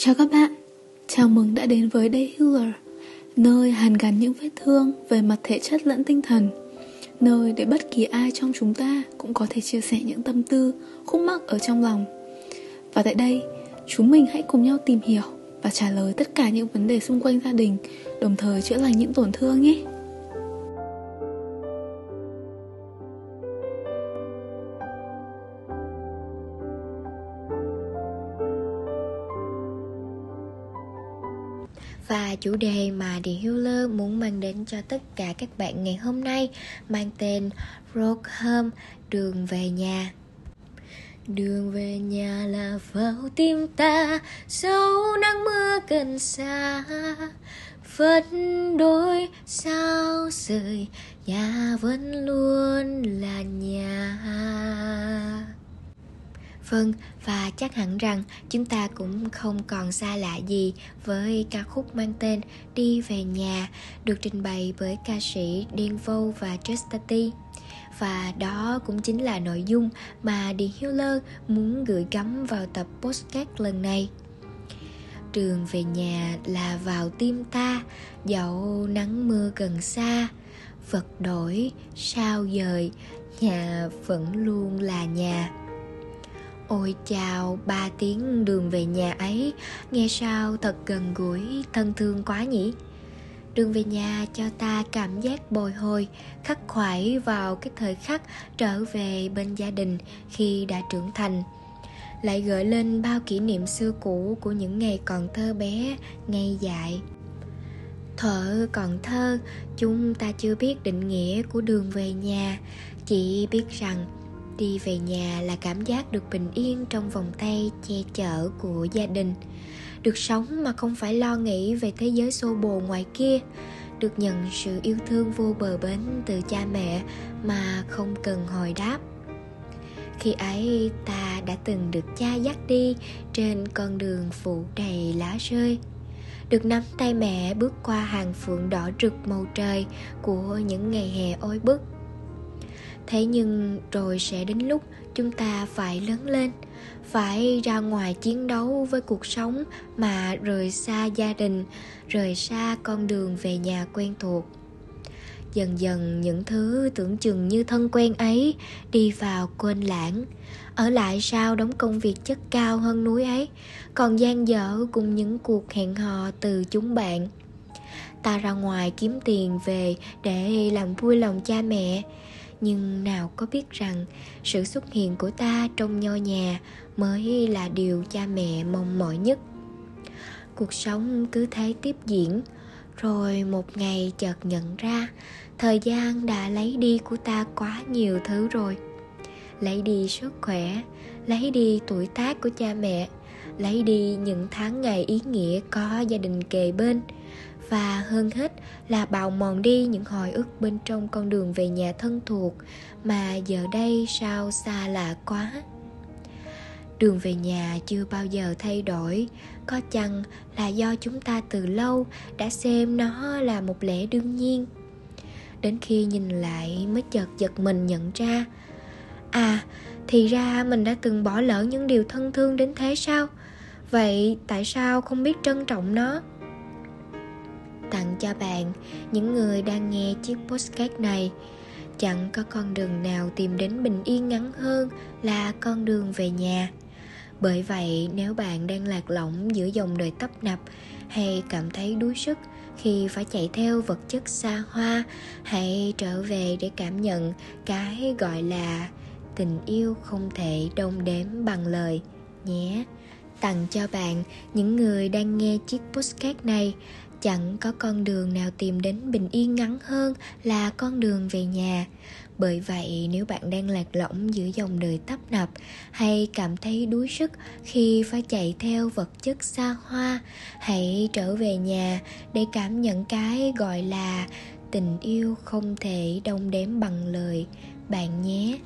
Chào các bạn, chào mừng đã đến với Day Healer Nơi hàn gắn những vết thương về mặt thể chất lẫn tinh thần. Nơi để bất kỳ ai trong chúng ta cũng có thể chia sẻ những tâm tư, khúc mắc ở trong lòng. Và tại đây, chúng mình hãy cùng nhau tìm hiểu và trả lời tất cả những vấn đề xung quanh gia đình Đồng thời chữa lành những tổn thương nhé. Và chủ đề mà The Healer muốn mang đến cho tất cả các bạn ngày hôm nay mang tên Road Home, đường về nhà. Đường về nhà là vào tim ta, sau nắng mưa gần xa. Vẫn đôi sao rời, nhà vẫn luôn là nhà. Vâng, và chắc hẳn rằng chúng ta cũng không còn xa lạ gì với ca khúc mang tên Đi về nhà được trình bày bởi ca sĩ Điên Vô và Justati. Và đó cũng chính là nội dung mà The Healer muốn gửi gắm vào tập postcard lần này. Đường về nhà là vào tim ta, dẫu nắng mưa gần xa, vật đổi, sao dời, nhà vẫn luôn là nhà. Ôi chào, ba tiếng đường về nhà ấy. Nghe sao thật gần gũi, thân thương quá nhỉ? Đường về nhà cho ta cảm giác bồi hồi Khắc khoải vào cái thời khắc trở về bên gia đình khi đã trưởng thành. Lại gợi lên bao kỷ niệm xưa cũ của những ngày còn thơ bé, ngây dại. Thở còn thơ, chúng ta chưa biết định nghĩa của đường về nhà. Chỉ biết rằng đi về nhà là cảm giác được bình yên trong vòng tay che chở của gia đình. Được sống mà không phải lo nghĩ về thế giới xô bồ ngoài kia, được nhận sự yêu thương vô bờ bến từ cha mẹ mà không cần hồi đáp. Khi ấy, ta đã từng được cha dắt đi trên con đường phủ đầy lá rơi. Được nắm tay mẹ bước qua hàng phượng đỏ rực màu trời của những ngày hè oi bức thế nhưng rồi sẽ đến lúc chúng ta phải lớn lên, phải ra ngoài chiến đấu với cuộc sống mà rời xa gia đình, rời xa con đường về nhà quen thuộc. Dần dần những thứ tưởng chừng như thân quen ấy đi vào quên lãng. Ở lại sau đóng công việc chất cao hơn núi ấy, còn gian dở cùng những cuộc hẹn hò từ chúng bạn. Ta ra ngoài kiếm tiền về để làm vui lòng cha mẹ nhưng nào có biết rằng, sự xuất hiện của ta trong nho nhà mới là điều cha mẹ mong mỏi nhất. Cuộc sống cứ thế tiếp diễn, rồi một ngày chợt nhận ra, thời gian đã lấy đi của ta quá nhiều thứ rồi. Lấy đi sức khỏe, lấy đi tuổi tác của cha mẹ, lấy đi những tháng ngày ý nghĩa có gia đình kề bên, và hơn hết là bào mòn đi những hồi ức bên trong con đường về nhà thân thuộc mà giờ đây sao xa lạ quá. Đường về nhà chưa bao giờ thay đổi, có chăng là do chúng ta từ lâu đã xem nó là một lẽ đương nhiên. Đến khi nhìn lại mới chợt giật mình nhận ra à thì ra mình đã từng bỏ lỡ những điều thân thương đến thế sao? Vậy tại sao không biết trân trọng nó? Tặng cho bạn, những người đang nghe chiếc postcard này. Chẳng có con đường nào tìm đến bình yên ngắn hơn là con đường về nhà. Bởi vậy, nếu bạn đang lạc lõng giữa dòng đời tấp nập hay cảm thấy đuối sức khi phải chạy theo vật chất xa hoa, hãy trở về để cảm nhận cái gọi là tình yêu không thể đong đếm bằng lời nhé. Tặng cho bạn những người đang nghe chiếc postcard này chẳng có con đường nào tìm đến bình yên ngắn hơn là con đường về nhà. Bởi vậy, nếu bạn đang lạc lõng giữa dòng đời tấp nập hay cảm thấy đuối sức khi phải chạy theo vật chất xa hoa, hãy trở về nhà để cảm nhận cái gọi là tình yêu không thể đong đếm bằng lời bạn nhé.